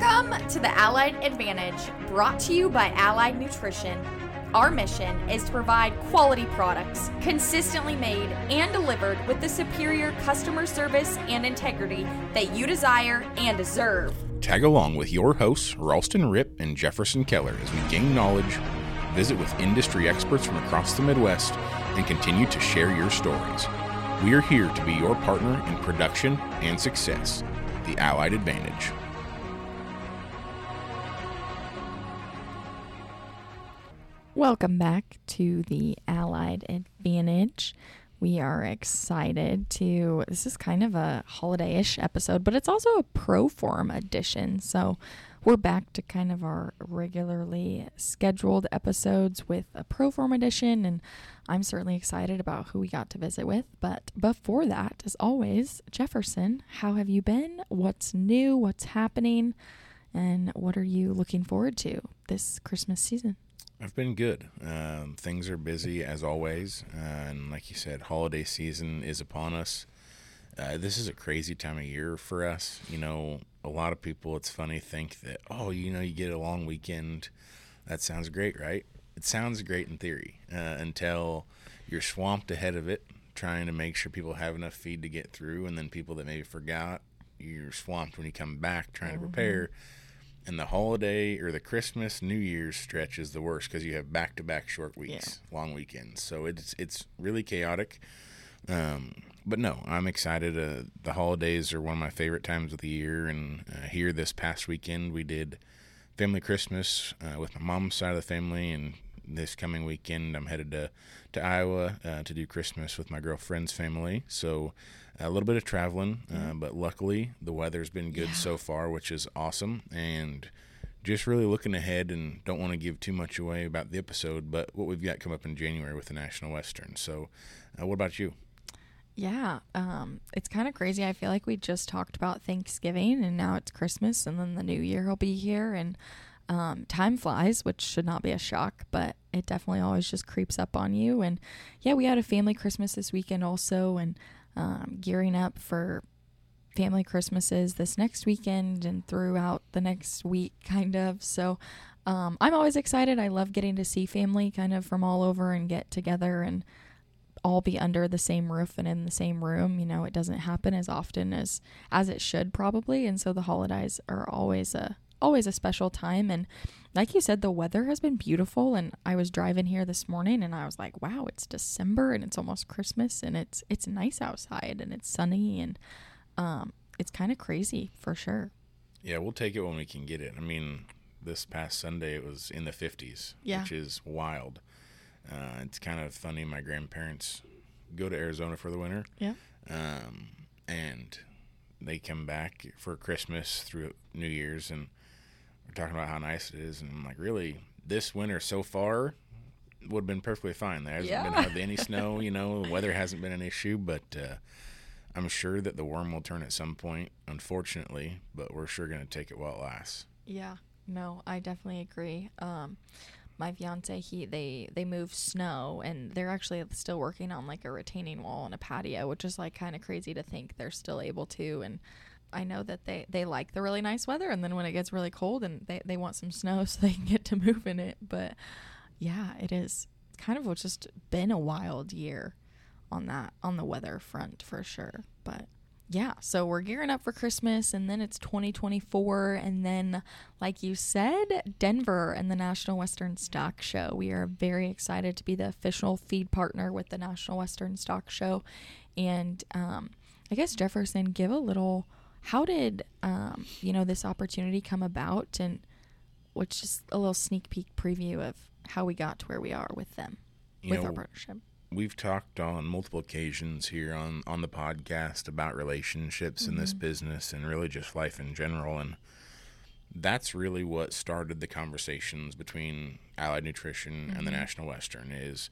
Welcome to the Allied Advantage, brought to you by Allied Nutrition. Our mission is to provide quality products, consistently made and delivered with the superior customer service and integrity that you desire and deserve. Tag along with your hosts, Ralston Rip and Jefferson Keller, as we gain knowledge, visit with industry experts from across the Midwest, and continue to share your stories. We are here to be your partner in production and success, the Allied Advantage. Welcome back to the Allied Advantage. We are excited to. This is kind of a holiday ish episode, but it's also a pro form edition. So we're back to kind of our regularly scheduled episodes with a pro form edition. And I'm certainly excited about who we got to visit with. But before that, as always, Jefferson, how have you been? What's new? What's happening? And what are you looking forward to this Christmas season? I've been good. Um, things are busy as always, uh, and like you said, holiday season is upon us. Uh, this is a crazy time of year for us. You know, a lot of people, it's funny, think that, oh, you know, you get a long weekend. That sounds great, right? It sounds great in theory uh, until you're swamped ahead of it, trying to make sure people have enough feed to get through, and then people that maybe forgot, you're swamped when you come back trying Mm-hmm. to prepare and the holiday or the Christmas New Year's stretch is the worst because you have back to back short weeks, long weekends. So it's it's really chaotic. Um, but no, I'm excited. Uh, the holidays are one of my favorite times of the year, and uh, here this past weekend we did family Christmas uh, with my mom's side of the family, and this coming weekend I'm headed to to Iowa uh, to do Christmas with my girlfriend's family. So a little bit of traveling, uh, but luckily the weather's been good so far, which is awesome. And just really looking ahead, and don't want to give too much away about the episode, but what we've got come up in January with the National Western. So, uh, what about you? Yeah, um, it's kind of crazy. I feel like we just talked about Thanksgiving and now it's Christmas and then the new year will be here and um, time flies, which should not be a shock, but it definitely always just creeps up on you. And yeah, we had a family Christmas this weekend also and um, gearing up for family Christmases this next weekend and throughout the next week, kind of. So um, I'm always excited. I love getting to see family kind of from all over and get together and all be under the same roof and in the same room. You know, it doesn't happen as often as as it should probably, and so the holidays are always a always a special time. And like you said, the weather has been beautiful. And I was driving here this morning, and I was like, wow, it's December and it's almost Christmas, and it's it's nice outside and it's sunny and um, it's kind of crazy for sure. Yeah, we'll take it when we can get it. I mean, this past Sunday it was in the 50s, Yeah. which is wild. Uh, it's kind of funny. My grandparents go to Arizona for the winter, Yeah. um, and they come back for Christmas through New Year's, and we're talking about how nice it is. And I'm like, really, this winter so far would have been perfectly fine. There hasn't been hardly any snow. You know, the weather hasn't been an issue, but uh, I'm sure that the worm will turn at some point. Unfortunately, but we're sure going to take it while it lasts. Yeah, no, I definitely agree. Um, my fiance, he they they move snow, and they're actually still working on like a retaining wall and a patio, which is like kind of crazy to think they're still able to. And I know that they they like the really nice weather, and then when it gets really cold, and they they want some snow so they can get to move in it. But yeah, it is kind of just been a wild year on that on the weather front for sure. But yeah, so we're gearing up for Christmas and then it's 2024 and then like you said, Denver and the National Western Stock Show. We are very excited to be the official feed partner with the National Western Stock Show. And um, I guess Jefferson, give a little how did um, you know this opportunity come about? And what's just a little sneak peek preview of how we got to where we are with them You with know, our partnership. we've talked on multiple occasions here on on the podcast about relationships in this business and really just life in general. And that's really what started the conversations between Allied Nutrition and the National Western is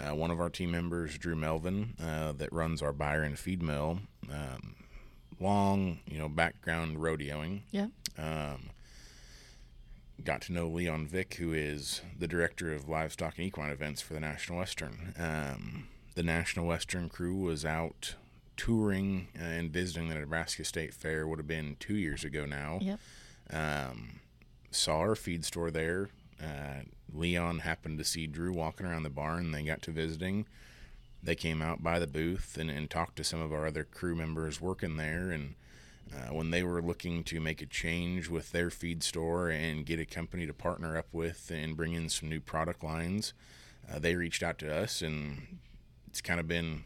uh, one of our team members, Drew Melvin, uh, that runs our buyer and feed mill, um, long, you know, background rodeoing. Yeah. Um, got to know Leon Vick, who is the director of livestock and equine events for the National Western. Um, the National Western crew was out touring and visiting the Nebraska State Fair. Would have been two years ago now. Yep. Um, saw our feed store there. Uh, Leon happened to see Drew walking around the barn. They got to visiting. They came out by the booth and, and talked to some of our other crew members working there. And uh, when they were looking to make a change with their feed store and get a company to partner up with and bring in some new product lines, uh, they reached out to us, and it's kind of been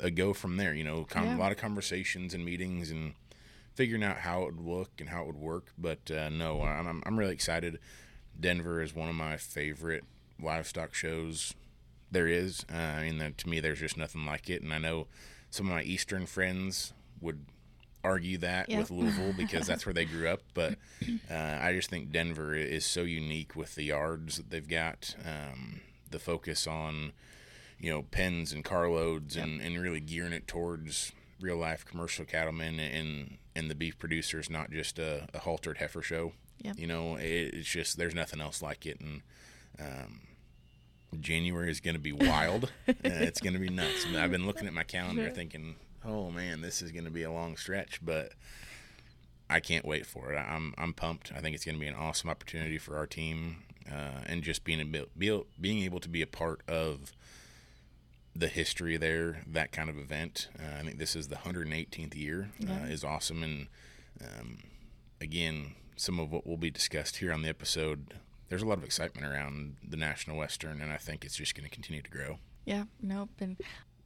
a go from there. You know, com- yeah. a lot of conversations and meetings and figuring out how it would look and how it would work. But uh, no, I'm, I'm really excited. Denver is one of my favorite livestock shows there is. Uh, I mean, to me, there's just nothing like it. And I know some of my Eastern friends would argue that yep. with Louisville because that's where they grew up. But uh, I just think Denver is so unique with the yards that they've got, um, the focus on you know pens and carloads yep. and, and really gearing it towards real life commercial cattlemen and and the beef producers, not just a, a haltered heifer show. Yep. You know, it, it's just there's nothing else like it, and um, January is going to be wild. uh, it's going to be nuts. I've been looking at my calendar, thinking, "Oh man, this is going to be a long stretch," but I can't wait for it. I'm I'm pumped. I think it's going to be an awesome opportunity for our team, uh, and just being a, be, being able to be a part of the history there, that kind of event. Uh, I think this is the 118th year. Uh, yeah. is awesome, and um, again, some of what will be discussed here on the episode. There's a lot of excitement around the National Western, and I think it's just going to continue to grow. Yeah, nope. And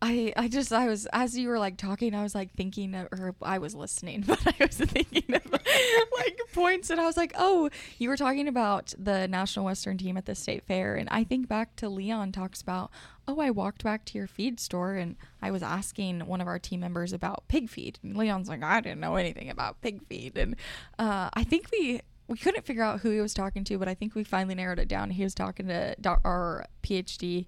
I I just I was as you were like talking I was like thinking of, or I was listening but I was thinking of like points and I was like oh you were talking about the National Western team at the state fair and I think back to Leon talks about oh I walked back to your feed store and I was asking one of our team members about pig feed and Leon's like I didn't know anything about pig feed and uh, I think we we couldn't figure out who he was talking to, but I think we finally narrowed it down. He was talking to our PhD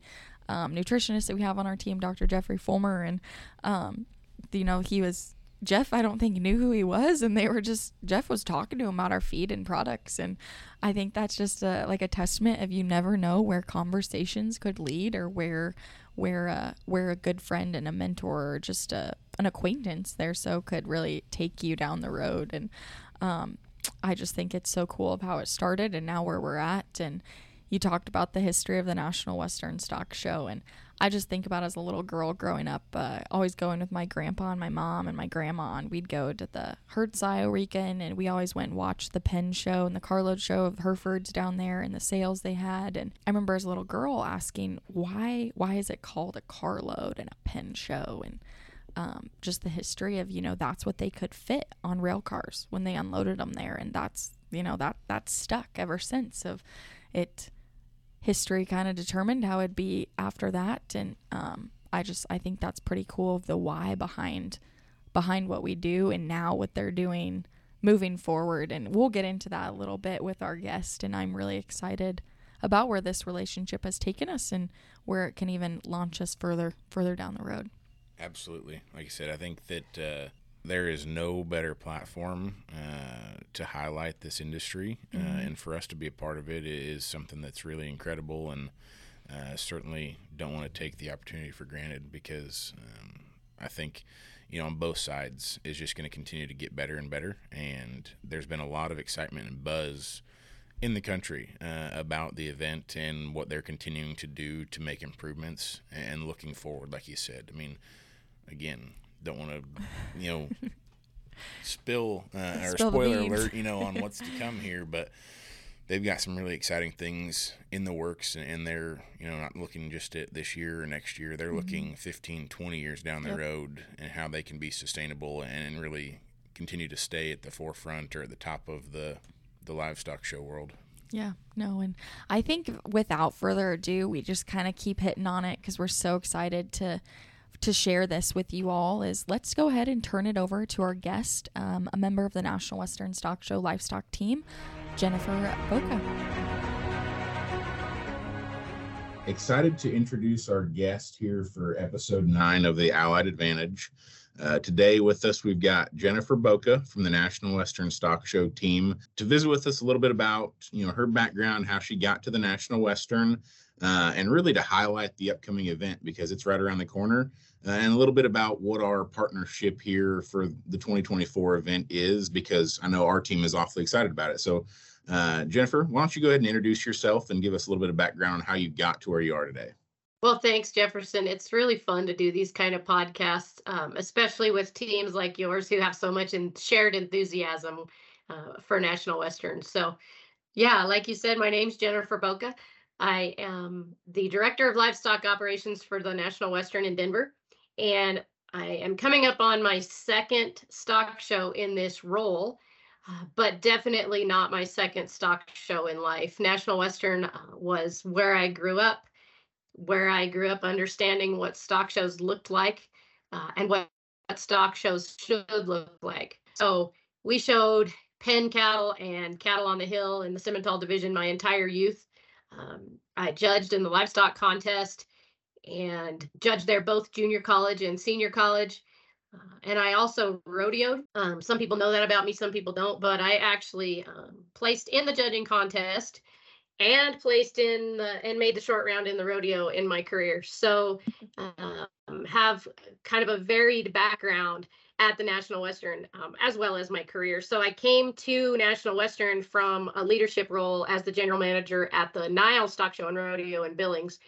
um, nutritionist that we have on our team, Dr. Jeffrey Fulmer, and um, you know he was Jeff. I don't think knew who he was, and they were just Jeff was talking to him about our feed and products, and I think that's just a, like a testament of you never know where conversations could lead or where where uh, where a good friend and a mentor or just a, an acquaintance there so could really take you down the road and um, I just think it's so cool of how it started and now where we're at and you talked about the history of the National Western Stock Show, and I just think about as a little girl growing up, uh, always going with my grandpa and my mom and my grandma, and we'd go to the sale weekend, and we always went and watched the pen show and the carload show of Herefords down there and the sales they had. And I remember as a little girl asking why why is it called a carload and a pen show and um, just the history of you know that's what they could fit on rail cars when they unloaded them there, and that's you know that that's stuck ever since of it. History kind of determined how it'd be after that. And um, i just i think that's pretty cool of the why behind behind what we do and now what they're doing moving forward. And we'll get into that a little bit with our guest. And i'm really excited about where this relationship has taken us and where it can even launch us further further down the road absolutely like i said i think that uh, there is no better platform uh, to highlight this industry, uh, mm-hmm. uh, and for us to be a part of it is something that's really incredible, and uh, certainly don't want to take the opportunity for granted because um, I think you know on both sides is just going to continue to get better and better, and there's been a lot of excitement and buzz in the country uh, about the event and what they're continuing to do to make improvements and looking forward, like you said. I mean, again, don't want to, you know, spill uh, or spill spoiler alert, you know, on what's to come here, but they've got some really exciting things in the works and they're you know not looking just at this year or next year they're mm-hmm. looking 15 20 years down the yep. road and how they can be sustainable and really continue to stay at the forefront or at the top of the the livestock show world yeah, no, and I think without further ado, we just kind of keep hitting on it because we're so excited to to share this with you all is let's go ahead and turn it over to our guest, um, a member of the National Western Stock Show livestock team, Jennifer Boka. Excited to introduce our guest here for episode nine of the Allied Advantage. Uh, today with us, we've got Jennifer Boka from the National Western Stock Show team to visit with us a little bit about you know her background, how she got to the National Western, uh, and really to highlight the upcoming event because it's right around the corner uh, and a little bit about what our partnership here for the 2024 event is because I know our team is awfully excited about it. So, uh, Jennifer, why don't you go ahead and introduce yourself and give us a little bit of background on how you got to where you are today? Well, thanks, Jefferson. It's really fun to do these kind of podcasts, um, especially with teams like yours who have so much in shared enthusiasm uh, for National Western. So, yeah, like you said, my name's Jennifer Boka. I am the director of livestock operations for the National Western in Denver, and I am coming up on my second stock show in this role, uh, but definitely not my second stock show in life. National Western uh, was where I grew up where I grew up understanding what stock shows looked like uh, and what, what stock shows should look like. So we showed pen cattle and cattle on the hill in the Simmental division my entire youth. Um, I judged in the livestock contest and judged there both junior college and senior college. Uh, and I also rodeoed. Um, some people know that about me, some people don't, but I actually um, placed in the judging contest and placed in the and made the short round in the rodeo in my career. So um, have kind of a varied background at the National Western um, as well as my career. So I came to National Western from a leadership role as the general manager at the Nile's Stock Show and Rodeo in Billings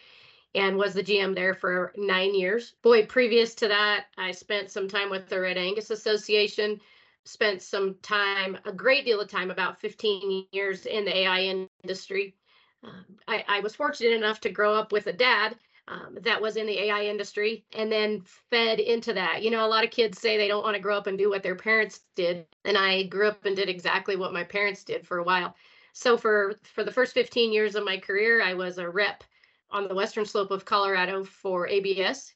and was the GM there for nine years. Boy, previous to that, I spent some time with the Red Angus Association, spent some time, a great deal of time, about 15 years in the AI industry um, I, I, was fortunate enough to grow up with a dad um, that was in the AI industry and then fed into that. You know, a lot of kids say they don't want to grow up and do what their parents did. And I grew up and did exactly what my parents did for a while. So for for the first 15 years of my career, I was a rep on the western slope of Colorado for ABS.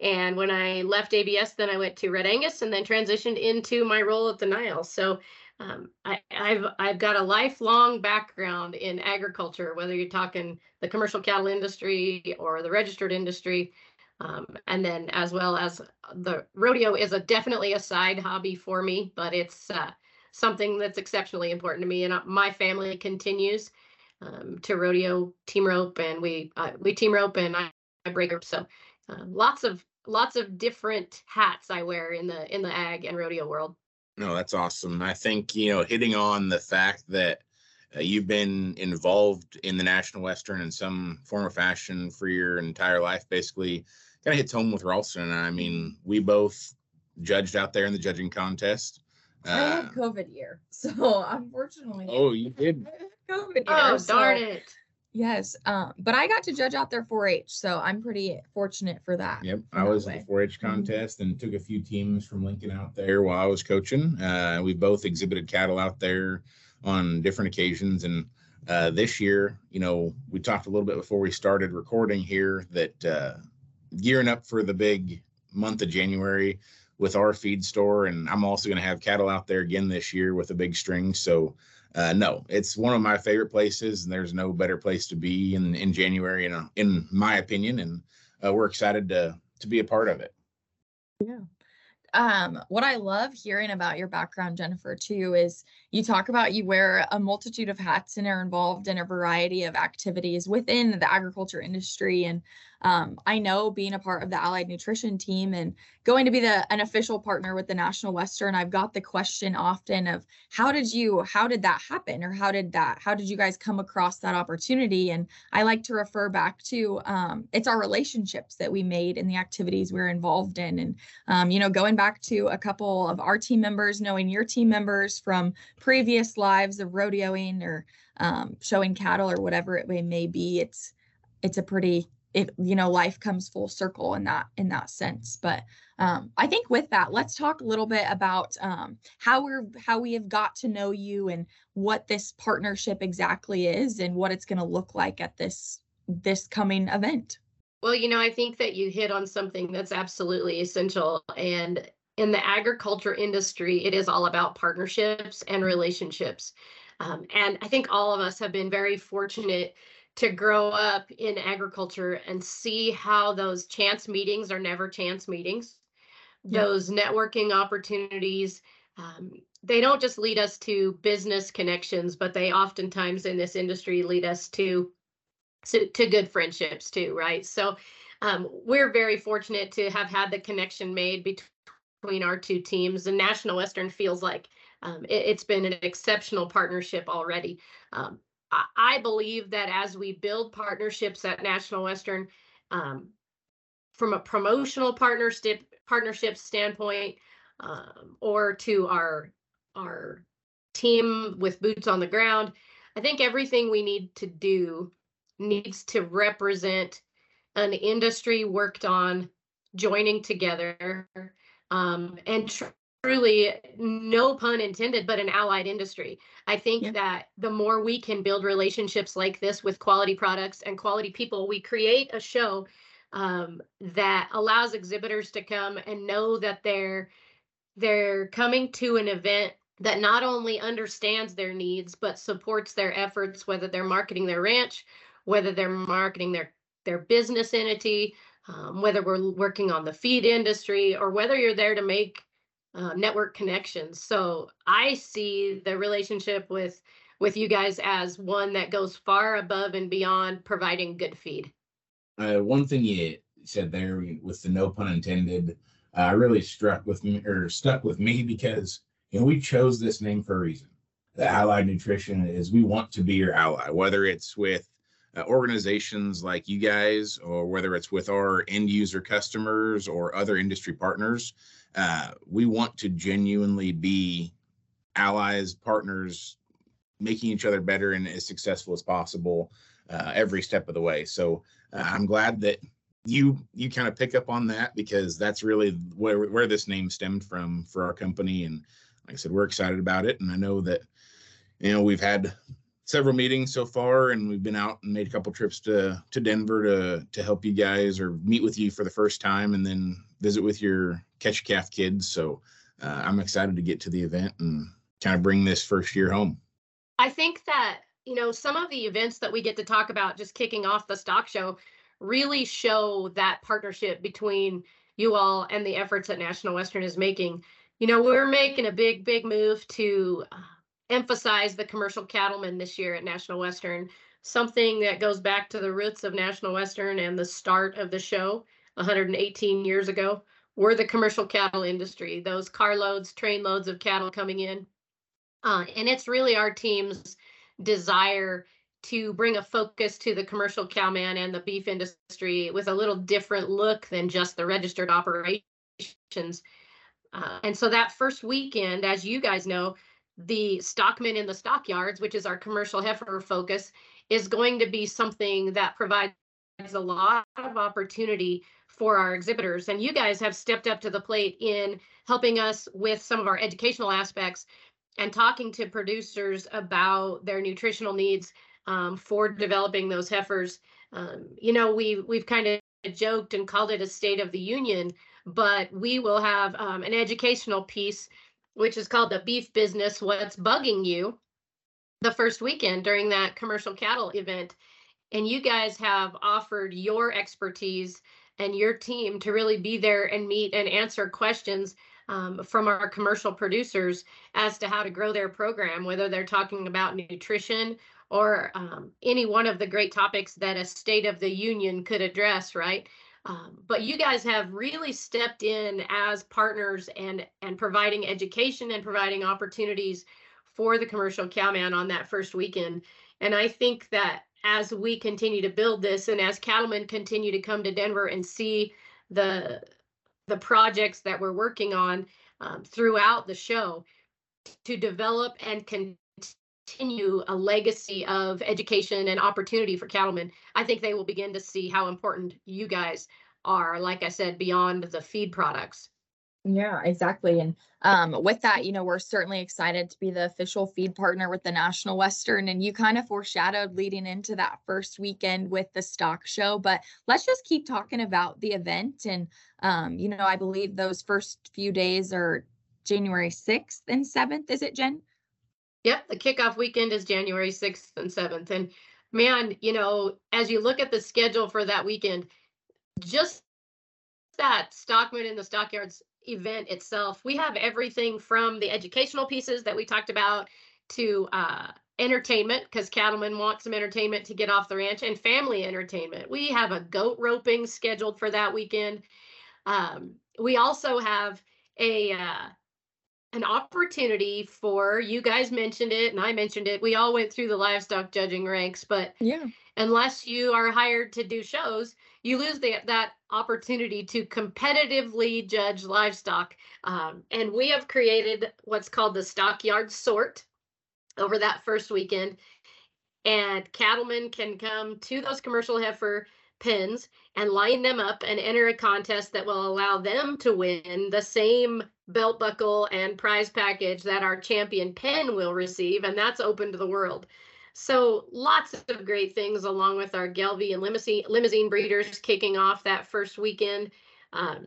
And when I left ABS, then I went to Red Angus and then transitioned into my role at the Nile. So um, I, have I've got a lifelong background in agriculture, whether you're talking the commercial cattle industry or the registered industry, um, and then as well as the rodeo is a definitely a side hobby for me, but it's uh, something that's exceptionally important to me, and uh, my family continues um, to rodeo, team rope, and we uh, we team rope and I, I break rope. So uh, lots of lots of different hats I wear in the in the ag and rodeo world. No, that's awesome. I think, you know, hitting on the fact that uh, you've been involved in the National Western in some form or fashion for your entire life basically kind of hits home with Ralston. And I mean, we both judged out there in the judging contest. Uh, I had uh, COVID year. So unfortunately. Oh, you did? COVID year. Oh, darn so, it. Yes, um, but I got to judge out there 4-H, so I'm pretty fortunate for that. Yep, I was in the 4-H mm-hmm. contest and took a few teams from Lincoln out there while I was coaching. Uh, we both exhibited cattle out there on different occasions, and uh, this year, you know, we talked a little bit before we started recording here that uh, gearing up for the big month of January with our feed store, and I'm also going to have cattle out there again this year with a big string, so uh, no, it's one of my favorite places, and there's no better place to be in in January, in in my opinion, and uh, we're excited to to be a part of it. Yeah. Um, what I love hearing about your background, Jennifer, too, is you talk about you wear a multitude of hats and are involved in a variety of activities within the agriculture industry. And um, I know being a part of the Allied Nutrition team and going to be the an official partner with the National Western, I've got the question often of how did you how did that happen or how did that how did you guys come across that opportunity? And I like to refer back to um, it's our relationships that we made in the activities we we're involved in, and um, you know going back to a couple of our team members, knowing your team members from previous lives of rodeoing or um, showing cattle or whatever it may be. It's it's a pretty it you know life comes full circle in that in that sense but um, i think with that let's talk a little bit about um, how we're how we have got to know you and what this partnership exactly is and what it's going to look like at this this coming event well you know i think that you hit on something that's absolutely essential and in the agriculture industry it is all about partnerships and relationships um, and i think all of us have been very fortunate to grow up in agriculture and see how those chance meetings are never chance meetings. Yeah. Those networking opportunities, um, they don't just lead us to business connections, but they oftentimes in this industry lead us to to, to good friendships too, right? So um, we're very fortunate to have had the connection made between our two teams. And National Western feels like um, it, has been an exceptional partnership already. Um, I, I, believe that as we build partnerships at National Western, um, from a promotional partnership partnership standpoint, um, or to our our team with boots on the ground, I think everything we need to do needs to represent an industry worked on joining together um, and tr- truly no pun intended but an allied industry. I think that the more we can build relationships like this with quality products and quality people we create a show um, that allows exhibitors to come and know that they're they're coming to an event that not only understands their needs but supports their efforts whether they're marketing their ranch whether they're marketing their their business entity um, whether we're working on the feed industry or whether you're there to make uh, network connections. So i see the relationship with with you guys as one that goes far above and beyond providing good feed. Uh, one thing you said there with the no pun intended uh, really struck with me or stuck with me because you know we chose this name for a reason. The allied nutrition is we want to be your ally whether it's with uh, organizations like you guys or whether it's with our end user customers or other industry partners uh, we want to genuinely be allies partners making each other better and as successful as possible uh, every step of the way. So uh, i'm glad that you you kind of pick up on that because that's really where where this name stemmed from for our company. And like i said we're excited about it. And i know that you know we've had several meetings so far and we've been out and made a couple trips to to denver to to help you guys or meet with you for the first time and then visit with your catch calf kids so uh, i'm excited to get to the event and kind of bring this first year home i think that you know some of the events that we get to talk about just kicking off the stock show really show that partnership between you all and the efforts that National Western is making. You know, we're making a big, big move to uh, emphasize the commercial cattleman this year at National Western, something that goes back to the roots of National Western and the start of the show 118 years ago. We're the commercial cattle industry, those carloads, train loads of cattle coming in. Uh, and it's really our team's desire to bring a focus to the commercial cowman and the beef industry with a little different look than just the registered operations. Uh, and so that first weekend, as you guys know, the stockmen in the stockyards, which is our commercial heifer focus, is going to be something that provides a lot of opportunity for our exhibitors. And you guys have stepped up to the plate in helping us with some of our educational aspects and talking to producers about their nutritional needs um, for developing those heifers. Um, you know, we we've kind of joked and called it a state of the union, but we will have um, an educational piece, which is called the beef business. What's bugging you? The first weekend during that commercial cattle event, and you guys have offered your expertise and your team to really be there and meet and answer questions um, from our commercial producers as to how to grow their program, whether they're talking about nutrition or um, any one of the great topics that a State of the Union could address, right? Um, but you guys have really stepped in as partners and and providing education and providing opportunities for the commercial cowman on that first weekend. And I think that as we continue to build this and as cattlemen continue to come to Denver and see the the projects that we're working on um, throughout the show to develop and continue continue a legacy of education and opportunity for cattlemen, I think they will begin to see how important you guys are, like I said, beyond the feed products. Yeah, exactly. And um, with that, you know, we're certainly excited to be the official feed partner with the National Western. And you kind of foreshadowed leading into that first weekend with the stock show. But let's just keep talking about the event. And, um, you know, I believe those first few days are January 6th and 7th. Is it, Jen? Yep, the kickoff weekend is January 6th and 7th. And man, you know, as you look at the schedule for that weekend, just that Stockman in the Stockyards event itself, we have everything from the educational pieces that we talked about to uh, entertainment because cattlemen want some entertainment to get off the ranch and family entertainment. We have a goat roping scheduled for that weekend. Um, we also have a uh, an opportunity for you guys mentioned it and I mentioned it. We all went through the livestock judging ranks, but yeah, unless you are hired to do shows, you lose the, that opportunity to competitively judge livestock. Um, and we have created what's called the stockyard sort over that first weekend. And cattlemen can come to those commercial heifer pens and line them up and enter a contest that will allow them to win the same belt buckle and prize package that our champion pen will receive. And that's open to the world. So lots of great things along with our Gelbvieh and Limousin, Limousin breeders kicking off that first weekend. Um,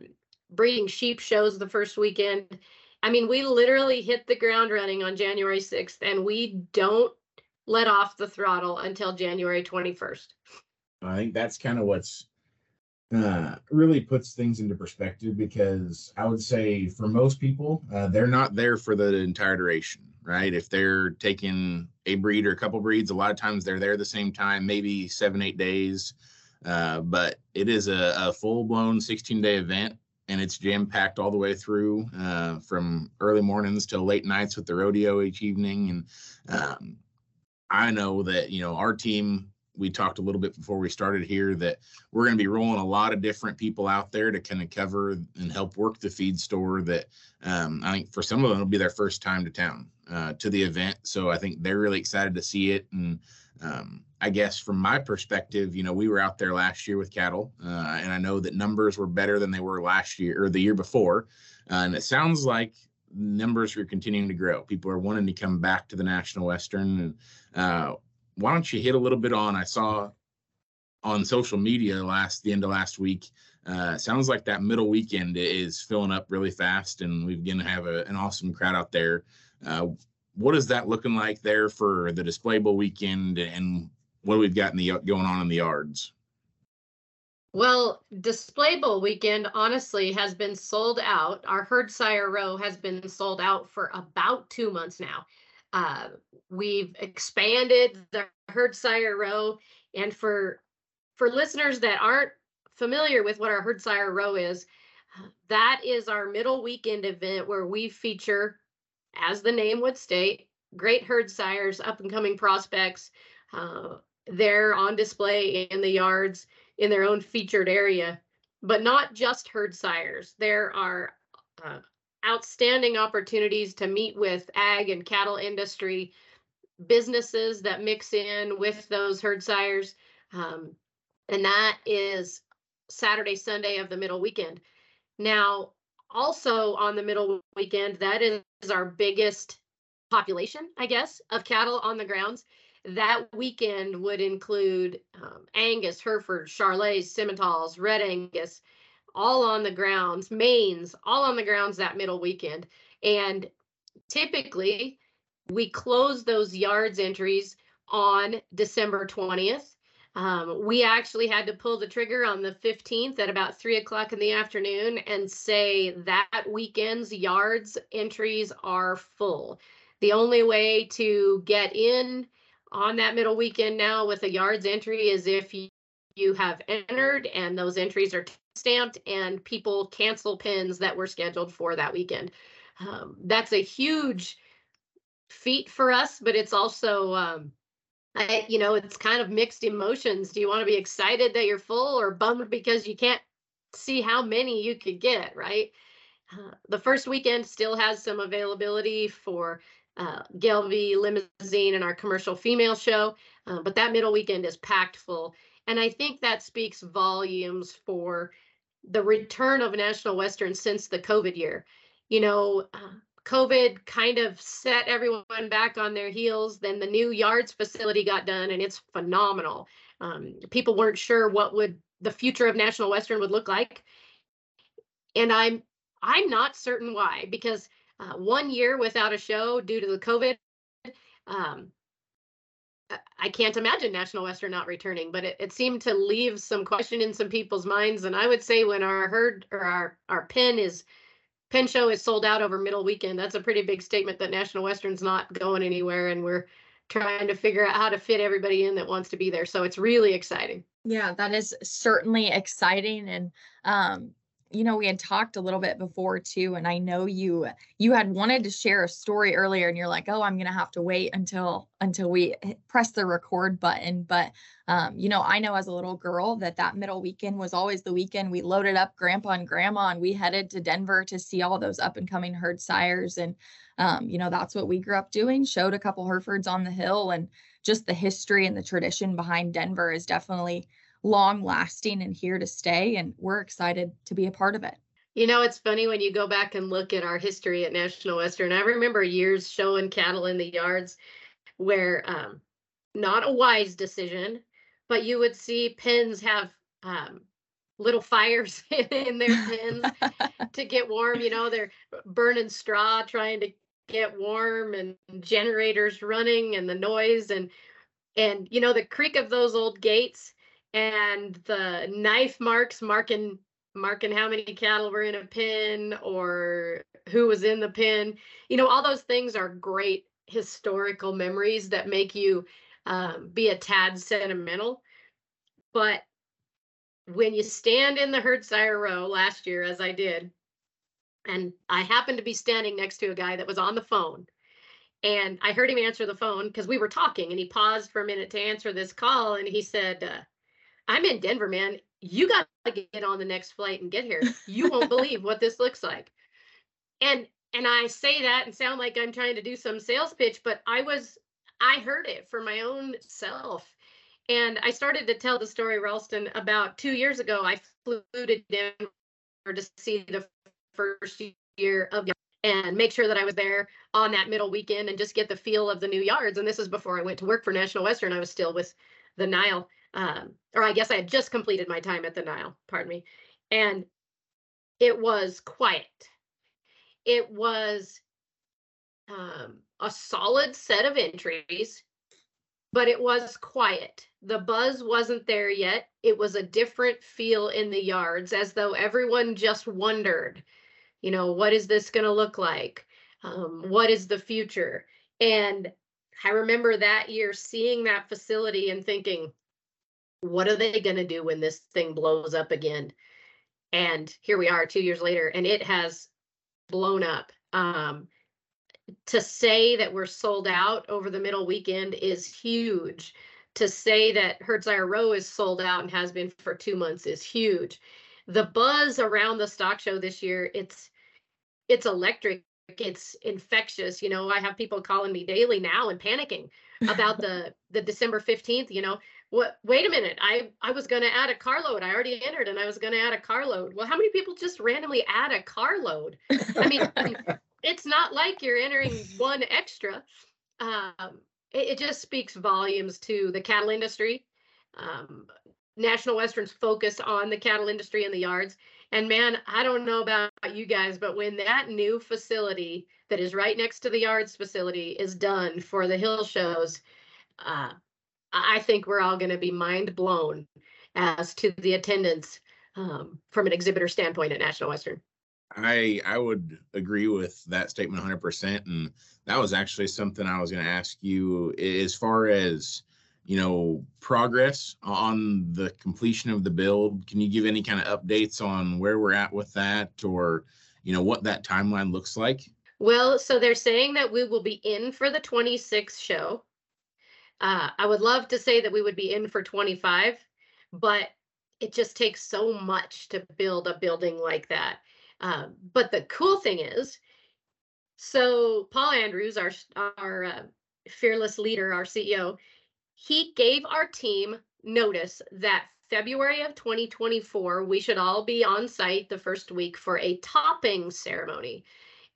breeding sheep shows the first weekend. I mean, we literally hit the ground running on January 6th and we don't let off the throttle until January 21st. I think that's kind of what's uh, really puts things into perspective because I would say for most people, uh, they're not there for the entire duration, right? If they're taking a breed or a couple breeds, a lot of times they're there the same time, maybe seven, eight days. Uh, but it is a, a full blown 16 day event and it's jam packed all the way through uh, from early mornings till late nights with the rodeo each evening. And um, I know that, you know, our team we talked a little bit before we started here that we're going to be rolling a lot of different people out there to kind of cover and help work the feed store that um, I think for some of them it'll be their first time to town uh, to the event. So I think they're really excited to see it. And um, I guess from my perspective, you know, we were out there last year with cattle uh, and I know that numbers were better than they were last year or the year before. Uh, and it sounds like numbers are continuing to grow. People are wanting to come back to the National Western and uh, why don't you hit a little bit on? I saw on social media last the end of last week. Uh, sounds like that middle weekend is filling up really fast, and we're going to have a, an awesome crowd out there. Uh, what is that looking like there for the display bull weekend, and what we've got in the going on in the yards? Well, display bull weekend honestly has been sold out. Our herd sire row has been sold out for about two months now. Uh, we've expanded the herd sire row, and for for listeners that aren't familiar with what our herd sire row is, that is our middle weekend event where we feature, as the name would state, great herd sires, up and coming prospects. Uh, they're on display in the yards in their own featured area, but not just herd sires. There are uh, outstanding opportunities to meet with ag and cattle industry businesses that mix in with those herd sires. Um, and that is Saturday, Sunday of the middle weekend. Now, also on the middle weekend, that is our biggest population, I guess, of cattle on the grounds. That weekend would include um, Angus, Hereford, Charolais, Simmentals, Red Angus, all on the grounds, Maines, all on the grounds that middle weekend. And typically, we close those yards entries on December 20th. Um, we actually had to pull the trigger on the 15th at about three o'clock in the afternoon and say that weekend's yards entries are full. The only way to get in on that middle weekend now with a yards entry is if you, you have entered and those entries are stamped and people cancel pins that were scheduled for that weekend. Um, that's a huge feat for us, but it's also, um, I, you know, it's kind of mixed emotions. Do you want to be excited that you're full or bummed because you can't see how many you could get, right? Uh, the first weekend still has some availability for uh, Gelbvieh Limousin and our commercial female show, uh, but that middle weekend is packed full. And I think that speaks volumes for the return of National Western since the COVID year. You know, uh, COVID kind of set everyone back on their heels. Then the new yards facility got done, and it's phenomenal. Um, people weren't sure what would the future of National Western would look like, and I'm I'm not certain why because uh, one year without a show due to the COVID, um, I can't imagine National Western not returning, but it, it seemed to leave some question in some people's minds. And I would say when our herd or our our pin is pin show is sold out over middle weekend, that's a pretty big statement that National Western's not going anywhere, and we're trying to figure out how to fit everybody in that wants to be there. So it's really exciting. Yeah, that is certainly exciting. And um, you know, we had talked a little bit before too, and I know you you had wanted to share a story earlier, and you're like, oh, I'm gonna have to wait until until we press the record button. But um, you know, I know as a little girl that that middle weekend was always the weekend we loaded up grandpa and grandma, and we headed to Denver to see all those up and coming herd sires, and um, you know, that's what we grew up doing. Showed a couple Herefords on the hill, and just the history and the tradition behind Denver is definitely long lasting and here to stay. And we're excited to be a part of it. You know, it's funny when you go back and look at our history at National Western. I remember years showing cattle in the yards where um, not a wise decision, but you would see pens have um, little fires in their pens to get warm. You know, they're burning straw trying to get warm and generators running and the noise and and you know the creak of those old gates and the knife marks marking marking how many cattle were in a pen or who was in the pen. You know all those things are great historical memories that make you um, be a tad sentimental. But when you stand in the herd sire row last year as i did and i happened to be standing next to a guy that was on the phone and i heard him answer the phone because we were talking and he paused for a minute to answer this call and he said uh, I'm in Denver, man. You got to get on the next flight and get here. You won't believe what this looks like. And and I say that and sound like I'm trying to do some sales pitch, but I was I heard it for my own self. And I started to tell the story, Ralston, about two years ago. I flew to Denver to see the first year of and make sure that I was there on that middle weekend and just get the feel of the new yards. And this is before I went to work for National Western. I was still with the Nile um, or I guess I had just completed my time at the Nile, pardon me. And it was quiet. It was um, a solid set of entries, but it was quiet. The buzz wasn't there yet. It was a different feel in the yards, as though everyone just wondered, you know, what is this going to look like? Um, what is the future? And I remember that year seeing that facility and thinking, what are they going to do when this thing blows up again? And here we are two years later, and it has blown up. Um, to say that we're sold out over the middle weekend is huge. To say that Herd Sire Row is sold out and has been for two months is huge. The buzz around the stock show this year, it's it's electric it's infectious you know i have people calling me daily now and panicking about the the december 15th you know what wait a minute i i was going to add a carload i already entered and i was going to add a carload. Well how many people just randomly add a carload? I mean it's not like you're entering one extra. Um, it, it, just speaks volumes to the cattle industry. Um, national western's focus on the cattle industry and the yards. And man i don't know about you guys but when that new facility that is right next to the yards facility is done for the hill shows uh, I think we're all going to be mind blown as to the attendance um, from an exhibitor standpoint at National Western. I I would agree with that statement 100%. And that was actually something I was going to ask you as far as you know progress on the completion of the build. Can you give any kind of updates on where we're at with that, or you know what that timeline looks like? Well, so they're saying that we will be in for the 26th show. Uh, I would love to say that we would be in for 25, but it just takes so much to build a building like that. Uh, but the cool thing is, so Paul Andrews, our our uh, fearless leader, our CEO, he gave our team notice that February of 2024 we should all be on site the first week for a topping ceremony.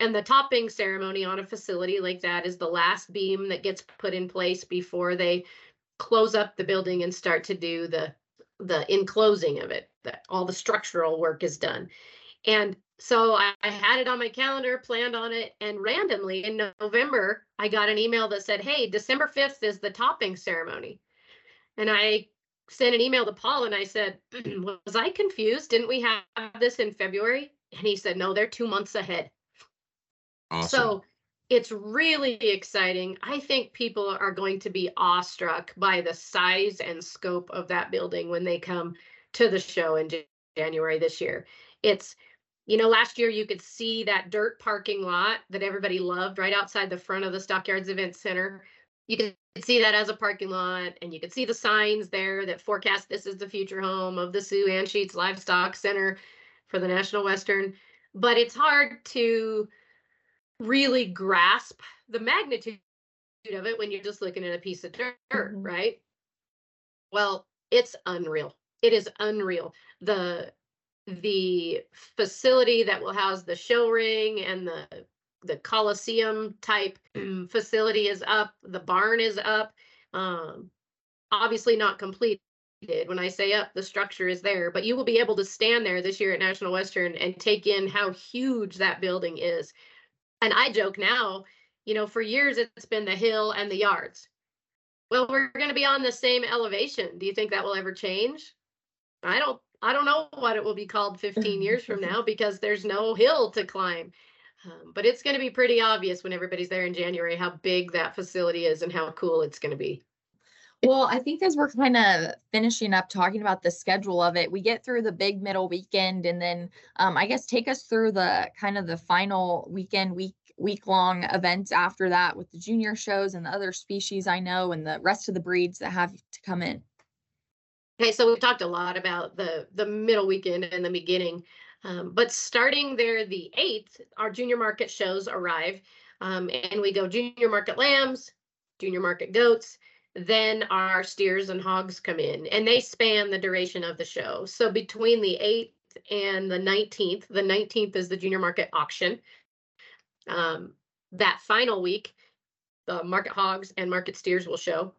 And the topping ceremony on a facility like that is the last beam that gets put in place before they close up the building and start to do the the enclosing of it. That all the structural work is done. And so I, I, had it on my calendar, planned on it, and randomly in November, I got an email that said, Hey, December 5th is the topping ceremony. And I sent an email to Paul and I said, Was I confused? Didn't we have this in February? And he said, No, they're two months ahead. Awesome. So it's really exciting. I think people are going to be awestruck by the size and scope of that building when they come to the show in January this year. It's, you know, last year you could see that dirt parking lot that everybody loved right outside the front of the Stockyards Event Center. You could see that as a parking lot, and you could see the signs there that forecast this is the future home of the Sue Anschutz Livestock Center for the National Western. But it's hard to really grasp the magnitude of it when you're just looking at a piece of dirt, mm-hmm. right? Well, it's unreal. It is unreal. The the facility that will house the show ring and the the Coliseum type facility is up. The barn is up. Um, obviously not completed. When I say up, the structure is there, but you will be able to stand there this year at National Western and take in how huge that building is and I joke now, you know, for years it's been the hill and the yards. Well, we're going to be on the same elevation. Do you think that will ever change? I don't I don't know what it will be called 15 years from now because there's no hill to climb. Um, but it's going to be pretty obvious when everybody's there in January how big that facility is and how cool it's going to be. Well, I think as we're kind of finishing up talking about the schedule of it, we get through the big middle weekend and then um, I guess take us through the kind of the final weekend, week week long events after that with the junior shows and the other species I know and the rest of the breeds that have to come in. Okay, so we've talked a lot about the the middle weekend and the beginning, um, but starting there the eighth, our junior market shows arrive, um, and we go junior market lambs, junior market goats, then our steers and hogs come in and they span the duration of the show. So between the 8th and the 19th, the 19th is the junior market auction. Um, that final week, the market hogs and market steers will show.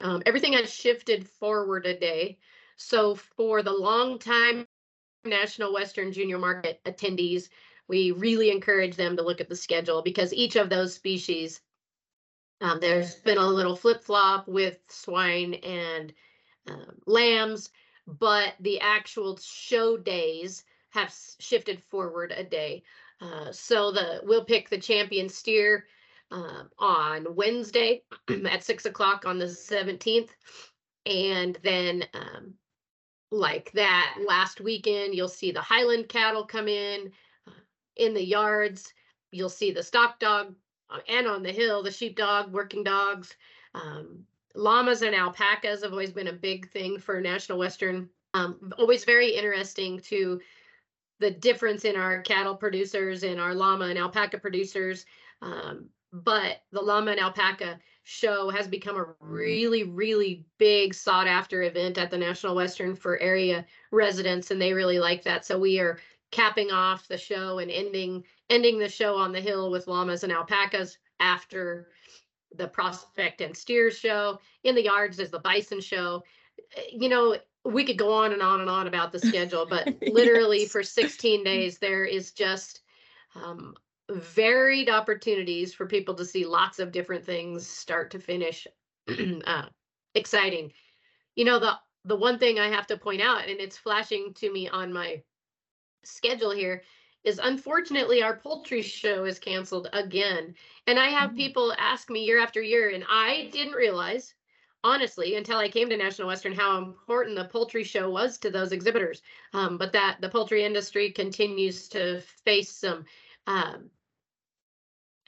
Um, everything has shifted forward a day. So for the long time National Western Junior Market attendees, we really encourage them to look at the schedule because each of those species um, there's been a little flip flop with swine and um, lambs, but the actual show days have shifted forward a day. Uh, so the we'll pick the champion steer uh, on Wednesday at six o'clock on the 17th, and then um, like that last weekend, you'll see the Highland cattle come in uh, in the yards. You'll see the stock dog uh, and on the hill, the sheepdog, working dogs, um, llamas and alpacas have always been a big thing for National Western. Um, always very interesting to the difference in our cattle producers and our llama and alpaca producers. Um, but the llama and alpaca show has become a really, really big sought after event at the National Western for area residents, and they really like that. So we are capping off the show and ending ending the show on the hill with llamas and alpacas after the prospect and steers show. In the yards is the bison show. You know, we could go on and on and on about the schedule, but literally yes. for 16 days, there is just um, varied opportunities for people to see lots of different things start to finish. uh, exciting. You know, the the one thing I have to point out, and it's flashing to me on my schedule here, is unfortunately our poultry show is canceled again. And I have mm. people ask me year after year, and I didn't realize, honestly, until I came to National Western, how important the poultry show was to those exhibitors. Um, but that the poultry industry continues to face some um,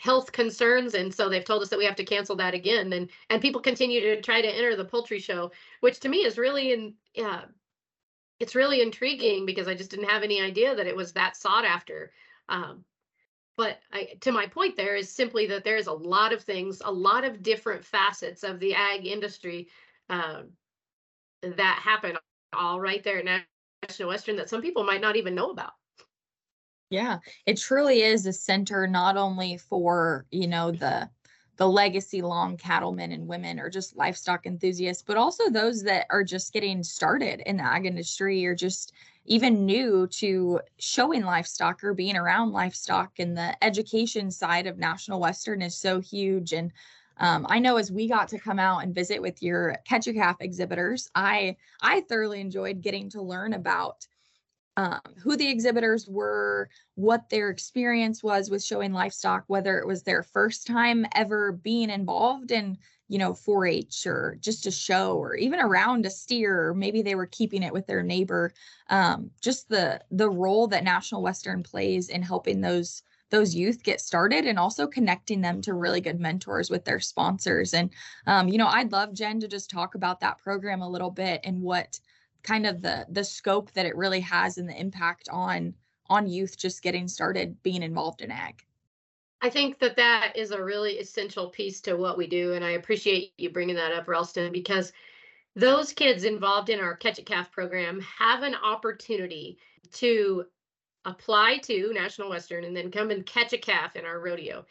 health concerns and so they've told us that we have to cancel that again and and people continue to try to enter the poultry show which to me is really in yeah it's really intriguing because I just didn't have any idea that it was that sought after. Um, but I, to my point there is simply that there's a lot of things, a lot of different facets of the ag industry um, that happen all right there at National Western that some people might not even know about. Yeah, it truly is a center not only for, you know, the the legacy long cattlemen and women or just livestock enthusiasts, but also those that are just getting started in the ag industry or just even new to showing livestock or being around livestock. And the education side of National Western is so huge. And um, I know as we got to come out and visit with your catch a calf exhibitors, I I thoroughly enjoyed getting to learn about um, who the exhibitors were, what their experience was with showing livestock, whether it was their first time ever being involved in, you know, 4 H or just a show or even around a steer, or maybe they were keeping it with their neighbor. Um, just the the role that National Western plays in helping those those youth get started and also connecting them to really good mentors with their sponsors. And, um, you know, I'd love Jen to just talk about that program a little bit and what kind of the the scope that it really has and the impact on on youth just getting started being involved in ag. I think that that is a really essential piece to what we do, and I appreciate you bringing that up, Ralston, because those kids involved in our Catch a Calf program have an opportunity to apply to National Western and then come and catch a calf in our rodeo.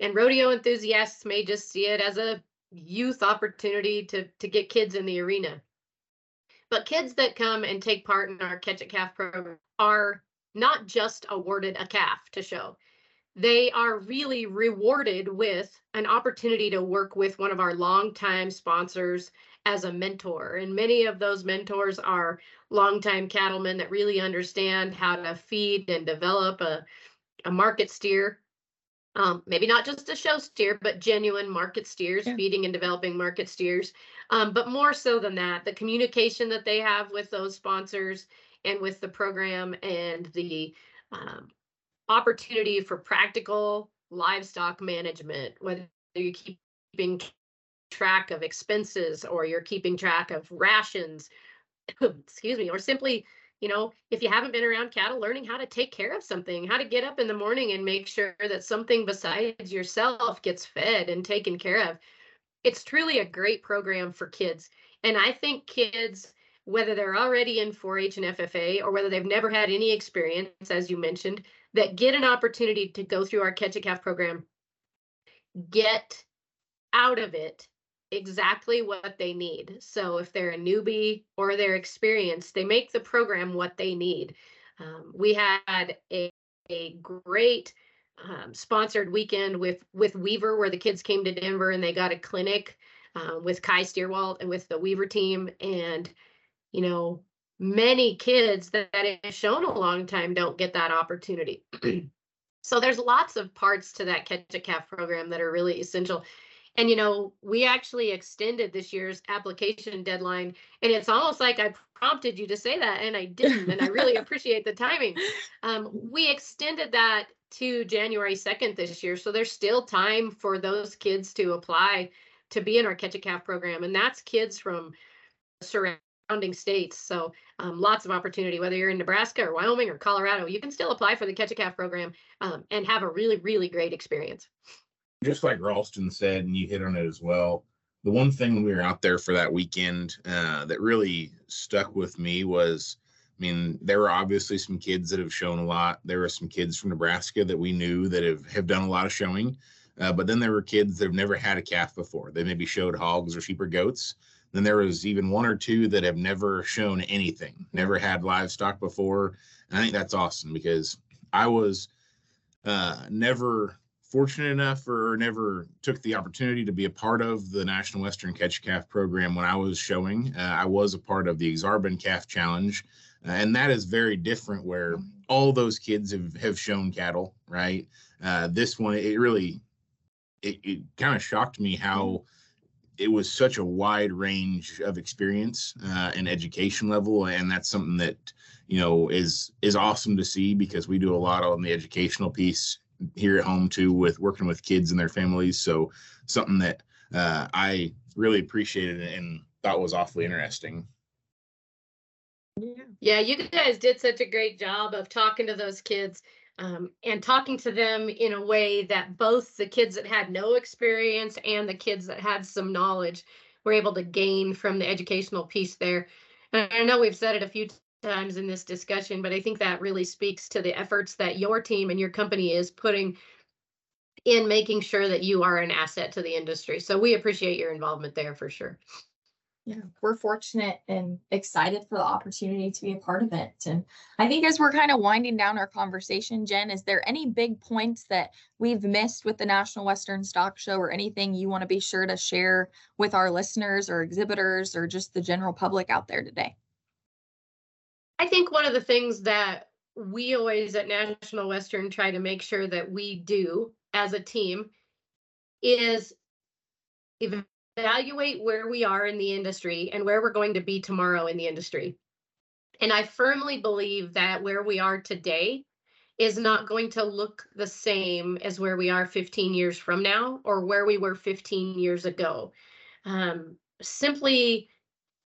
And rodeo enthusiasts may just see it as a youth opportunity to to get kids in the arena. But kids that come and take part in our Catch a Calf program are not just awarded a calf to show. They are really rewarded with an opportunity to work with one of our longtime sponsors as a mentor. And many of those mentors are longtime cattlemen that really understand how to feed and develop a, a market steer. Um, maybe not just a show steer, but genuine market steers, yeah. feeding and developing market steers. Um, but more so than that, the communication that they have with those sponsors and with the program and the um, opportunity for practical livestock management, whether you're keeping track of expenses or you're keeping track of rations, excuse me, or simply, you know, if you haven't been around cattle, learning how to take care of something, how to get up in the morning and make sure that something besides yourself gets fed and taken care of. It's truly a great program for kids. And I think kids, whether they're already in 4 H and FFA or whether they've never had any experience, as you mentioned, that get an opportunity to go through our Catch a Calf program, get out of it exactly what they need. So if they're a newbie or they're experienced, they make the program what they need. Um, we had a, a great um, sponsored weekend with with Weaver where the kids came to Denver and they got a clinic uh, with Kai Steerwald and with the Weaver team. And, you know, many kids that, that have shown a long time don't get that opportunity. so there's lots of parts to that catch a calf program that are really essential and you know, we actually extended this year's application deadline, and it's almost like I prompted you to say that, and I didn't. and I really appreciate the timing. Um, we extended that to January 2nd this year, so there's still time for those kids to apply to be in our Catch a Calf program, and that's kids from surrounding states. So um, lots of opportunity, whether you're in Nebraska or Wyoming or Colorado, you can still apply for the Catch a Calf program um, and have a really, really great experience just like Ralston said, and you hit on it as well. The one thing when we were out there for that weekend uh, that really stuck with me was, I mean, there were obviously some kids that have shown a lot. There were some kids from Nebraska that we knew that have, have done a lot of showing. Uh, but then there were kids that have never had a calf before. They maybe showed hogs or sheep or goats. Then there was even one or two that have never shown anything, never had livestock before. And I think that's awesome because I was uh, never fortunate enough or never took the opportunity to be a part of the National Western Catch Calf program when I was showing. Uh, I was a part of the Ak-Sar-Ben Calf Challenge, uh, and that is very different where all those kids have, have shown cattle, right? Uh, this one, it really, it, it kind of shocked me how it was such a wide range of experience uh, and education level, and that's something that you know is is awesome to see because we do a lot on the educational piece here at home too with working with kids and their families. So something that uh, I really appreciated and thought was awfully interesting. Yeah. you guys did such a great job of talking to those kids um, and talking to them in a way that both the kids that had no experience and the kids that had some knowledge were able to gain from the educational piece there. And I know we've said it a few times in this discussion, but I think that really speaks to the efforts that your team and your company is putting in making sure that you are an asset to the industry. So we appreciate your involvement there for sure. Yeah, we're fortunate and excited for the opportunity to be a part of it. And I think as we're kind of winding down our conversation, Jen, is there any big points that we've missed with the National Western Stock Show or anything you want to be sure to share with our listeners or exhibitors or just the general public out there today? I think one of the things that we always at National Western try to make sure that we do as a team is evaluate where we are in the industry and where we're going to be tomorrow in the industry. And I firmly believe that where we are today is not going to look the same as where we are 15 years from now or where we were 15 years ago. Um, simply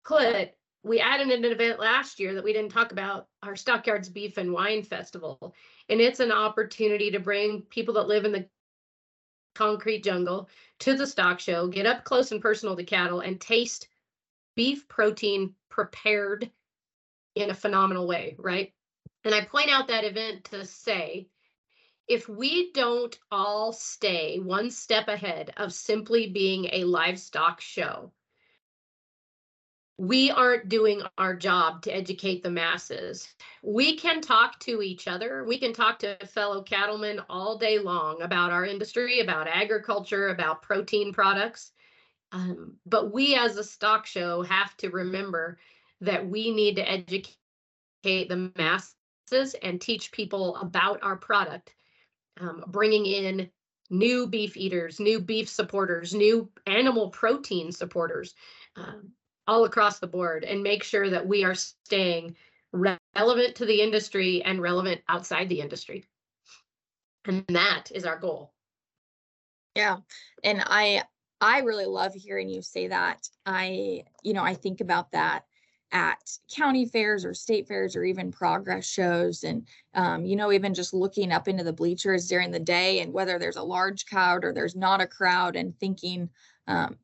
put, we added an event last year that we didn't talk about our Stockyards Beef and Wine Festival. And it's an opportunity to bring people that live in the concrete jungle to the stock show, get up close and personal to cattle, and taste beef protein prepared in a phenomenal way, right? And I point out that event to say if we don't all stay one step ahead of simply being a livestock show, we aren't doing our job to educate the masses. We can talk to each other. We can talk to fellow cattlemen all day long about our industry, about agriculture, about protein products. Um, but we as a stock show have to remember that we need to educate the masses and teach people about our product, um, bringing in new beef eaters, new beef supporters, new animal protein supporters. Um, all across the board and make sure that we are staying relevant to the industry and relevant outside the industry. And that is our goal. Yeah. And I I really love hearing you say that. I, you know, I think about that at county fairs or state fairs or even progress shows and um, you know even just looking up into the bleachers during the day and whether there's a large crowd or there's not a crowd and thinking um,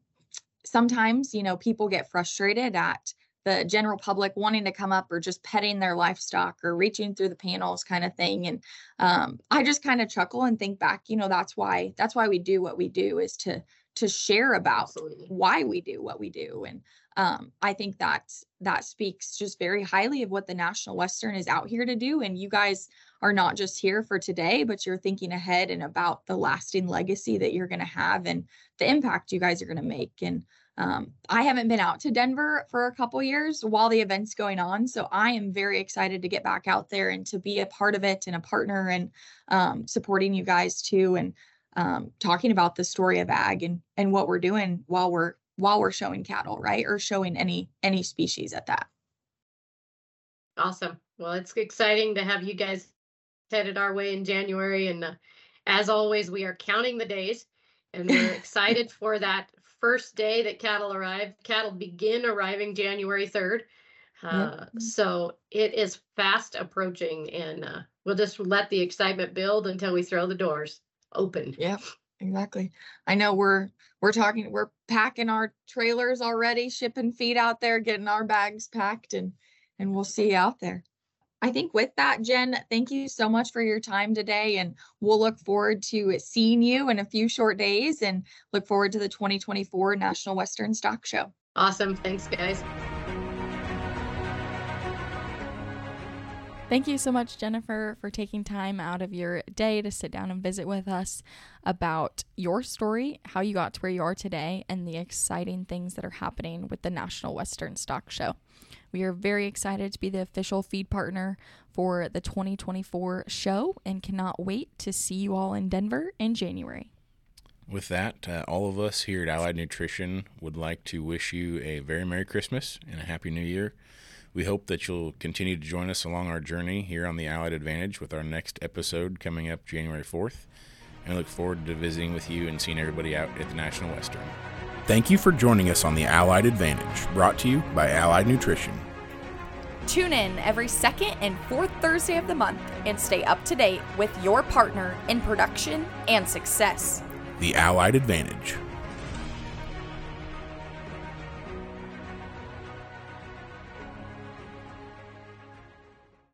sometimes, you know, people get frustrated at the general public wanting to come up or just petting their livestock or reaching through the panels kind of thing. And um, i just kind of chuckle and think back you know that's why that's why we do what we do is to to share about Absolutely. why we do what we do. And um, i think that that speaks just very highly of what the national western is out here to do. And you guys are not just here for today but you're thinking ahead and about the lasting legacy that you're going to have and the impact you guys are going to make and um, I haven't been out to Denver for a couple years while the event's going on, so I am very excited to get back out there and to be a part of it and a partner and um, supporting you guys too, and um, talking about the story of ag and and what we're doing while we're while we're showing cattle, right, or showing any any species at that. Awesome. Well, it's exciting to have you guys headed our way in January, and uh, as always, we are counting the days and we're excited for that first day that cattle arrive. Cattle begin arriving January 3rd. Uh, yep. So it is fast approaching, and uh, we'll just let the excitement build until we throw the doors open. Yep, exactly. I know we're we're talking, we're packing our trailers already, shipping feed out there, getting our bags packed, and and we'll see you out there. I think with that, Jen, thank you so much for your time today. And we'll look forward to seeing you in a few short days and look forward to the 2024 National Western Stock Show. Awesome. Thanks, guys. Thank you so much, Jennifer, for taking time out of your day to sit down and visit with us about your story, how you got to where you are today, and the exciting things that are happening with the National Western Stock Show. We are very excited to be the official feed partner for the 2024 show and cannot wait to see you all in Denver in January. With that, uh, all of us here at Allied Nutrition would like to wish you a very Merry Christmas and a Happy New Year. We hope that you'll continue to join us along our journey here on the Allied Advantage with our next episode coming up January 4th. And I look forward to visiting with you and seeing everybody out at the National Western. Thank you for joining us on the Allied Advantage, brought to you by Allied Nutrition. Tune in every second and fourth Thursday of the month and stay up to date with your partner in production and success. The Allied Advantage.